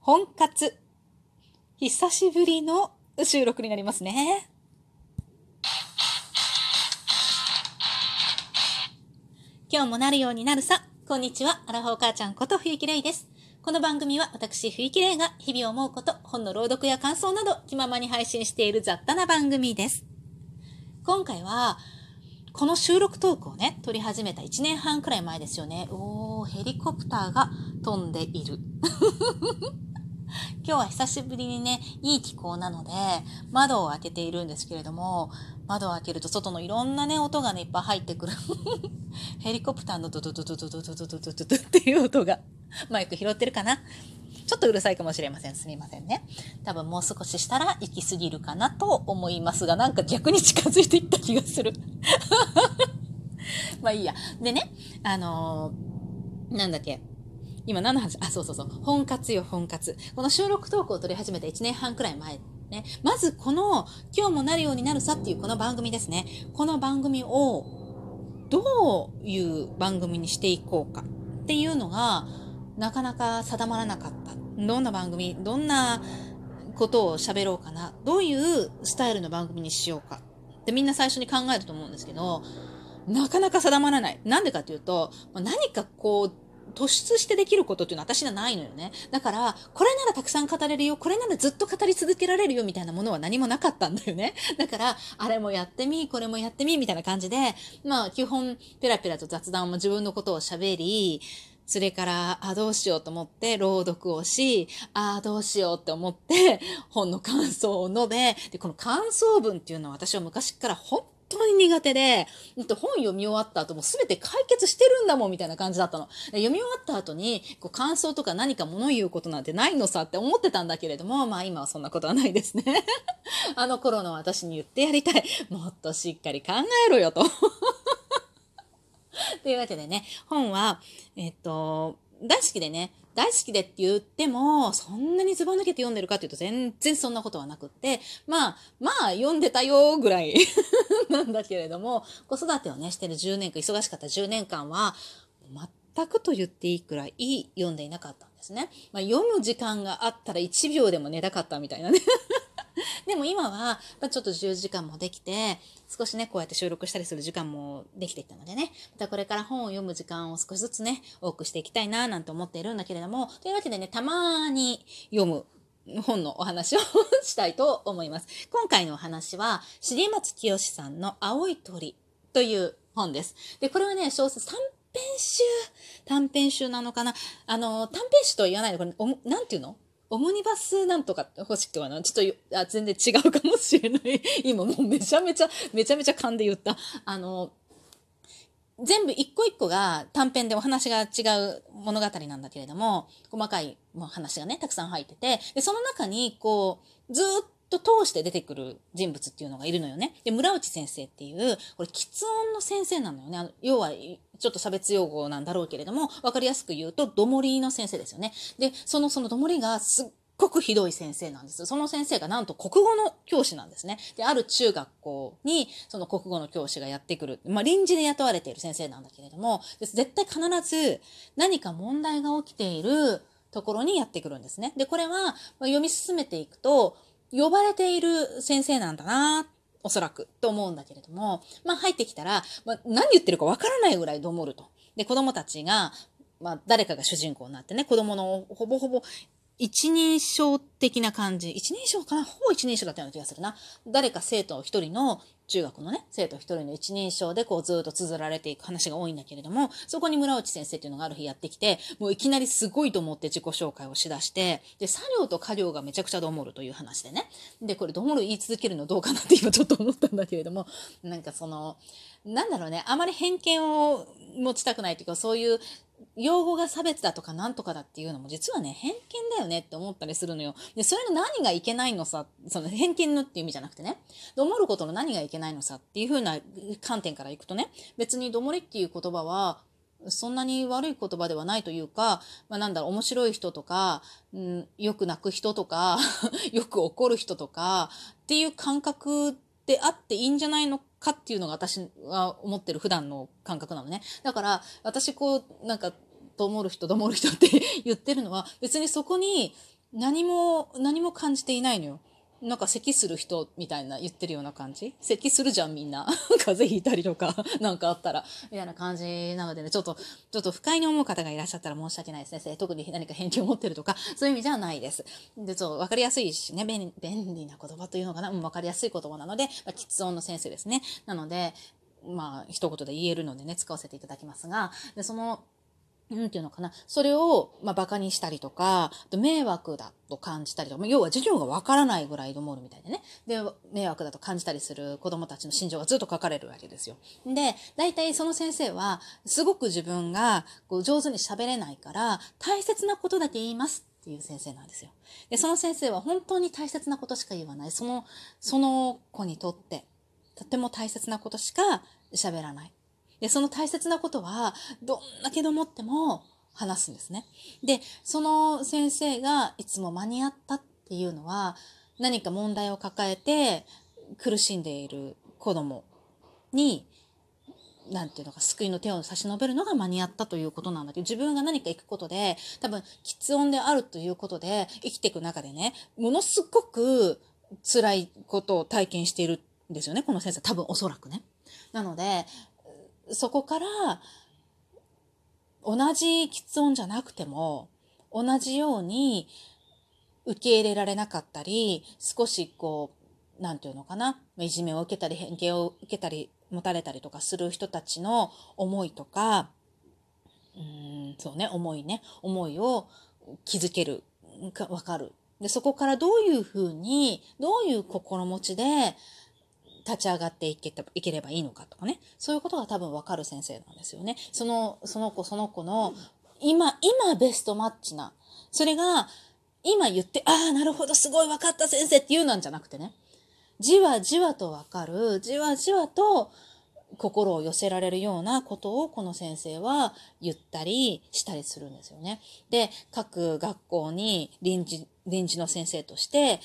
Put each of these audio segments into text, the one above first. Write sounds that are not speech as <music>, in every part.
本活。久しぶりの収録になりますね。今日もなるようになるさ。こんにちは。アラフォー母ちゃんこと冬木玲です。この番組は私冬木玲が日々思うこと、本の朗読や感想など気ままに配信している雑多な番組です。今回は、この収録トークをね、撮り始めた1年半くらい前ですよね。おー、ヘリコプターが飛んでいる。今日は久しぶりにね、いい気候なので、窓を開けているんですけれども、窓を開けると外のいろんなね、音がね、いっぱい入ってくる。<laughs> ヘリコプターのドドドドドドドドドドドドっていう音が、マイク拾ってるかなちょっとうるさいかもしれません。すみませんね。多分もう少ししたら行き過ぎるかなと思いますが、なんか逆に近づいていった気がする。<laughs> まあいいや。でね、あのー、なんだっけ。今何の話？あ、そうそうそう。本活よ、本活。この収録トークを撮り始めて1年半くらい前。ね。まずこの、今日もなるようになるさっていうこの番組ですね。この番組を、どういう番組にしていこうかっていうのが、なかなか定まらなかった。どんな番組、どんなことを喋ろうかな。どういうスタイルの番組にしようか。ってみんな最初に考えると思うんですけど、なかなか定まらない。なんでかっていうと、何かこう、突出してできることっていうのは私にはないのよね。だから、これならたくさん語れるよ、これならずっと語り続けられるよみたいなものは何もなかったんだよね。<laughs> だから、あれもやってみ、これもやってみ、みたいな感じで、まあ、基本、ペラペラと雑談も自分のことを喋り、それから、あ、どうしようと思って朗読をし、あ、どうしようって思って本の感想を述べ、で、この感想文っていうのは私は昔から本当に苦手で、本読み終わった後も全て解決してるんだもんみたいな感じだったの。読み終わった後にこう感想とか何か物言うことなんてないのさって思ってたんだけれども、まあ今はそんなことはないですね。<laughs> あの頃の私に言ってやりたい。もっとしっかり考えろよと。<laughs> というわけでね、本は、えっと、大好きでね、大好きでって言っても、そんなにズバ抜けて読んでるかっていうと全然そんなことはなくって、まあ、まあ読んでたよぐらい <laughs> なんだけれども、子育てをね、してる10年間、忙しかった10年間は、全くと言っていいくらい読んでいなかったんですね。まあ、読む時間があったら1秒でも寝たかったみたいなね。<laughs> でも今は、まちょっと10時間もできて、少しね、こうやって収録したりする時間もできてきたのでね、またこれから本を読む時間を少しずつね、多くしていきたいな、なんて思っているんだけれども、というわけでね、たまに読む本のお話をしたいと思います。今回のお話は、重松清さんの青い鳥という本です。で、これはね、小説短編集、短編集なのかな？あの、短編集と言わないで、これ、おなんていうの？オムニバスなんとか欲しくはな。ちょっとあ全然違うかもしれない。<laughs> 今もうめちゃめちゃ、めちゃめちゃ噛んで言った。あの、全部一個一個が短編でお話が違う物語なんだけれども、細かい話がね、たくさん入ってて、で、その中に、こう、ずっと通して出てくる人物っていうのがいるのよね。で、村内先生っていう、これ、喫音の先生なのよね。あの要は、ちょっと差別用語なんだろうけれども、わかりやすく言うと、どもりの先生ですよね。で、その、そのどもりがすっごくひどい先生なんです。その先生がなんと国語の教師なんですね。で、ある中学校に、その国語の教師がやってくる。まあ、臨時で雇われている先生なんだけれども、絶対必ず何か問題が起きているところにやってくるんですね。で、これは、読み進めていくと、呼ばれている先生なんだなっおそらく、と思うんだけれども、まあ入ってきたら、まあ、何言ってるかわからないぐらいどもると。で、子供たちが、まあ誰かが主人公になってね、子供のほぼほぼ一人称的な感じ。一人称かな？ほぼ一人称だったような気がするな。誰か生徒一人の、中学のね、生徒一人の一人称でこうずっと綴られていく話が多いんだけれども、そこに村内先生っていうのがある日やってきて、もういきなりすごいと思って自己紹介をしだして、で、作業と家業がめちゃくちゃどもるという話でね。で、これどもる言い続けるのどうかなって今ちょっと思ったんだけれども、なんかその、なんだろうね、あまり偏見を持ちたくないというか、そういう用語が差別だとかなんとかだっていうのも実はね、偏見だよねって思ったりするのよ。で、それの何がいけないのさ、その偏見のっていう意味じゃなくてね、どもることの何がいけないのさっていう風な観点からいくとね、別にどもりっていう言葉は、そんなに悪い言葉ではないというか、まあ、なんだろう、面白い人とか、うん、よく泣く人とか、<laughs> よく怒る人とか、っていう感覚であっていいんじゃないのかっていうのが私は思ってる普段の感覚なのね。だから、私こう、なんか、ともる人、ともる人って <laughs> 言ってるのは、別にそこに、何も、何も感じていないのよ。なんか咳する人みたいな言ってるような感じ？咳するじゃんみんな。<laughs> 風邪ひいたりとか、<laughs> なんかあったら。みたいな感じなのでね、ちょっと、ちょっと不快に思う方がいらっしゃったら申し訳ないですね。特に何か偏見を持ってるとか、そういう意味じゃないです。で、ちょっとわかりやすいしね、便便利な言葉というのかな、うん、わかりやすい言葉なので、まあ、喫音の先生ですね。なので、まあ、一言で言えるのでね、使わせていただきますが、で、その、なんていうのかな。それを、まあ、馬鹿にしたりとか、迷惑だと感じたりとか、要は授業がわからないぐらいのもるみたいでね。で、迷惑だと感じたりする子供たちの心情がずっと書かれるわけですよ。で、大体その先生は、すごく自分がこう上手に喋れないから、大切なことだけ言いますっていう先生なんですよ。で、その先生は本当に大切なことしか言わない。その、その子にとって、とても大切なことしか喋らない。で、その大切なことは、どんだけで思っても話すんですね。で、その先生がいつも間に合ったっていうのは、何か問題を抱えて苦しんでいる子供に、なんていうのか、救いの手を差し伸べるのが間に合ったということなんだけど、自分が何か行くことで、多分、喫音であるということで、生きていく中でね、ものすごく辛いことを体験しているんですよね、この先生。多分、おそらくね。なので、そこから同じ喫音じゃなくても同じように受け入れられなかったり少しこう何て言うのかないじめを受けたり偏見を受けたり持たれたりとかする人たちの思いとかうんそうね思いね思いを気づける。か分かる。でそこからどういうふうにどういう心持ちで立ち上がっていけいければいいのかとかね、そういうことが多分わかる先生なんですよね。その、その子その子の、今、今ベストマッチな、それが、今言って、ああ、なるほど、すごい分かった先生って言うなんじゃなくてね、じわじわとわかる、じわじわと心を寄せられるようなことをこの先生は言ったりしたりするんですよね。で、各学校に臨時、臨時の先生として、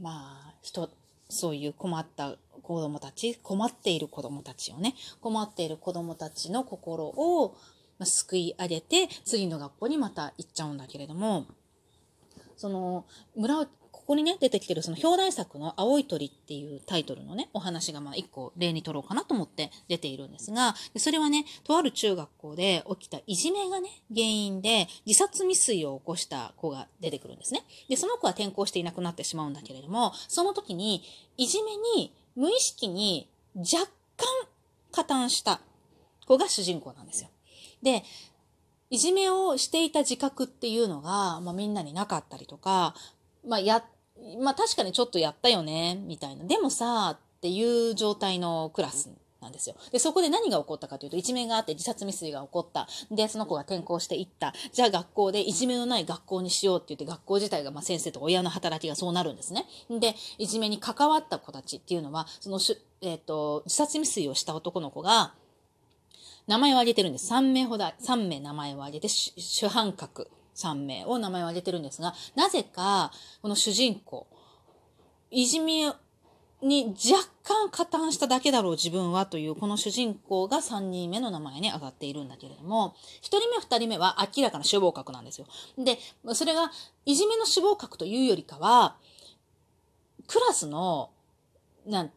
まあ、人、そういう困った子供たち、困っている子供たちをね、困っている子供たちの心を、ま、救い上げて、次の学校にまた行っちゃうんだけれども、その、村ここにね、出てきてるその表題作の青い鳥っていうタイトルのね、お話がまあ一個例に取ろうかなと思って出ているんですが、それはね、とある中学校で起きたいじめがね、原因で自殺未遂を起こした子が出てくるんですね。で、その子は転校していなくなってしまうんだけれども、その時に、いじめに無意識に若干加担した子が主人公なんですよ。で、いじめをしていた自覚っていうのが、まあ、みんなになかったりとか、まあ、や、まあ確かにちょっとやったよね、みたいな。でもさ、っていう状態のクラスなんですよ。で、そこで何が起こったかというと、一面があって自殺未遂が起こった。で、その子が転校していった。じゃあ学校でいじめのない学校にしようって言って、学校自体がま先生と親の働きがそうなるんですね。で、いじめに関わった子たちっていうのは、そのし、えっ、ー、と、自殺未遂をした男の子が、名前を挙げてるんです。3名ほど、3名名前を挙げて、主犯格3名を名前を挙げてるんですが、なぜか、この主人公、いじめに若干加担しただけだろう自分はというこの主人公が3人目の名前に上がっているんだけれども、1人目2人目は明らかな死亡格なんですよ。で、それがいじめの死亡格というよりかは、クラスの、なん、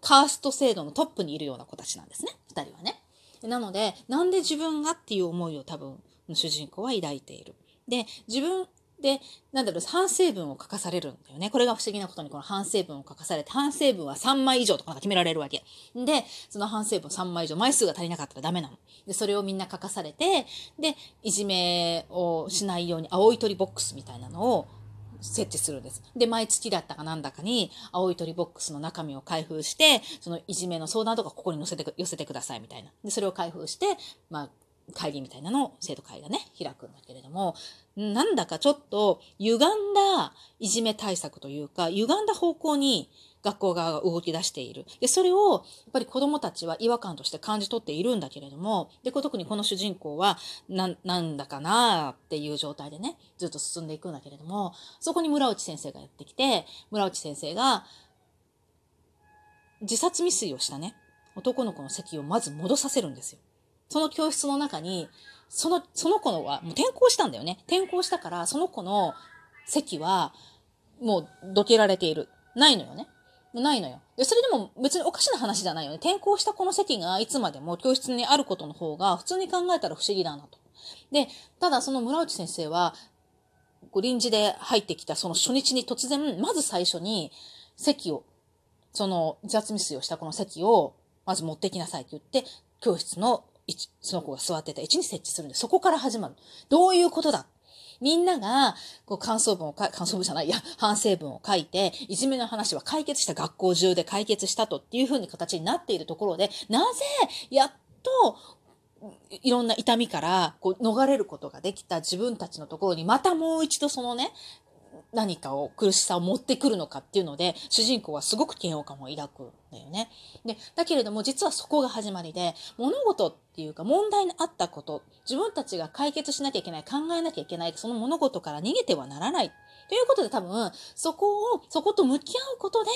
カースト制度のトップにいるような子たちなんですね。2人はね。なので、なんで自分がっていう思いを多分主人公は抱いている。で、自分で、なんだろう、反省文を書かされるんだよね。これが不思議なことに、この反省文を書かされて、反省文は3枚以上とか決められるわけ。で、その反省文3枚以上、枚数が足りなかったらダメなの。で、それをみんな書かされて、で、いじめをしないように、青い鳥ボックスみたいなのを設置するんです。で、毎月だったかなんだかに、青い鳥ボックスの中身を開封して、そのいじめの相談とかここに載せて、寄せてくださいみたいな。で、それを開封して、まあ、会議みたいなのを生徒会がね、開くんだけれども、なんだかちょっと歪んだいじめ対策というか、歪んだ方向に学校側が動き出している。で、それを、やっぱり子供たちは違和感として感じ取っているんだけれども、で、特にこの主人公は、な、なんだかなっていう状態でね、ずっと進んでいくんだけれども、そこに村内先生がやってきて、村内先生が、自殺未遂をしたね、男の子の席をまず戻させるんですよ。その教室の中に、その、その子のは、もう転校したんだよね。転校したから、その子の席は、もうどけられている。ないのよね。ないのよ。で、それでも別におかしな話じゃないよね。転校したこの席がいつまでも教室にあることの方が普通に考えたら不思議だなと。で、ただその村内先生は、臨時で入ってきたその初日に突然、まず最初に席を、その自発未遂をしたこの席を、まず持ってきなさいって言って、教室のその子が座ってた位置に設置するんで、そこから始まる。どういうことだ？みんなが、こう、感想文をか、感想文じゃない、いや、反省文を書いて、いじめの話は解決した学校中で解決したとっていう風に形になっているところで、なぜ、やっと、いろんな痛みからこう逃れることができた自分たちのところにまたもう一度そのね、何かを苦しさを持ってくるのかっていうので、主人公はすごく嫌悪感を抱くんだよね。で、だけれども実はそこが始まりで、物事っていうか問題にあったこと、自分たちが解決しなきゃいけない、考えなきゃいけない、その物事から逃げてはならない。ということで多分、そこを、そこと向き合うことで、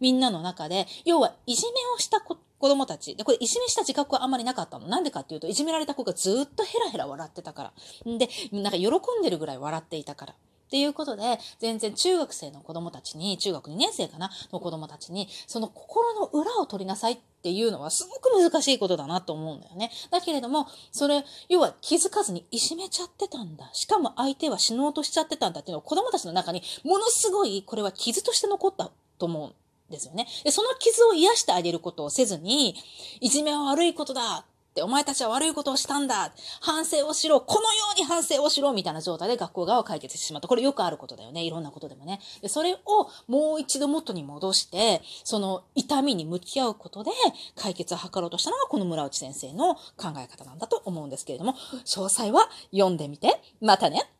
みんなの中で、要はいじめをした子供たち。で、これいじめした自覚はあんまりなかったの。なんでかっていうと、いじめられた子がずっとヘラヘラ笑ってたから。んで、なんか喜んでるぐらい笑っていたから。っていうことで、全然中学生の子供たちに、中学2年生かなの子供たちに、その心の裏を取りなさいっていうのはすごく難しいことだなと思うんだよね。だけれども、それ、要は気づかずにいじめちゃってたんだ。しかも相手は死のうとしちゃってたんだっていうのは子供たちの中に、ものすごい、これは傷として残ったと思うんですよね。で、その傷を癒してあげることをせずに、いじめは悪いことだ、お前たちは悪いことをしたんだ反省をしろこのように反省をしろみたいな状態で学校側を解決してしまった。これよくあることだよね。いろんなことでもね。で、それをもう一度元に戻して、その痛みに向き合うことで解決を図ろうとしたのがこの村内先生の考え方なんだと思うんですけれども、詳細は読んでみて。またね。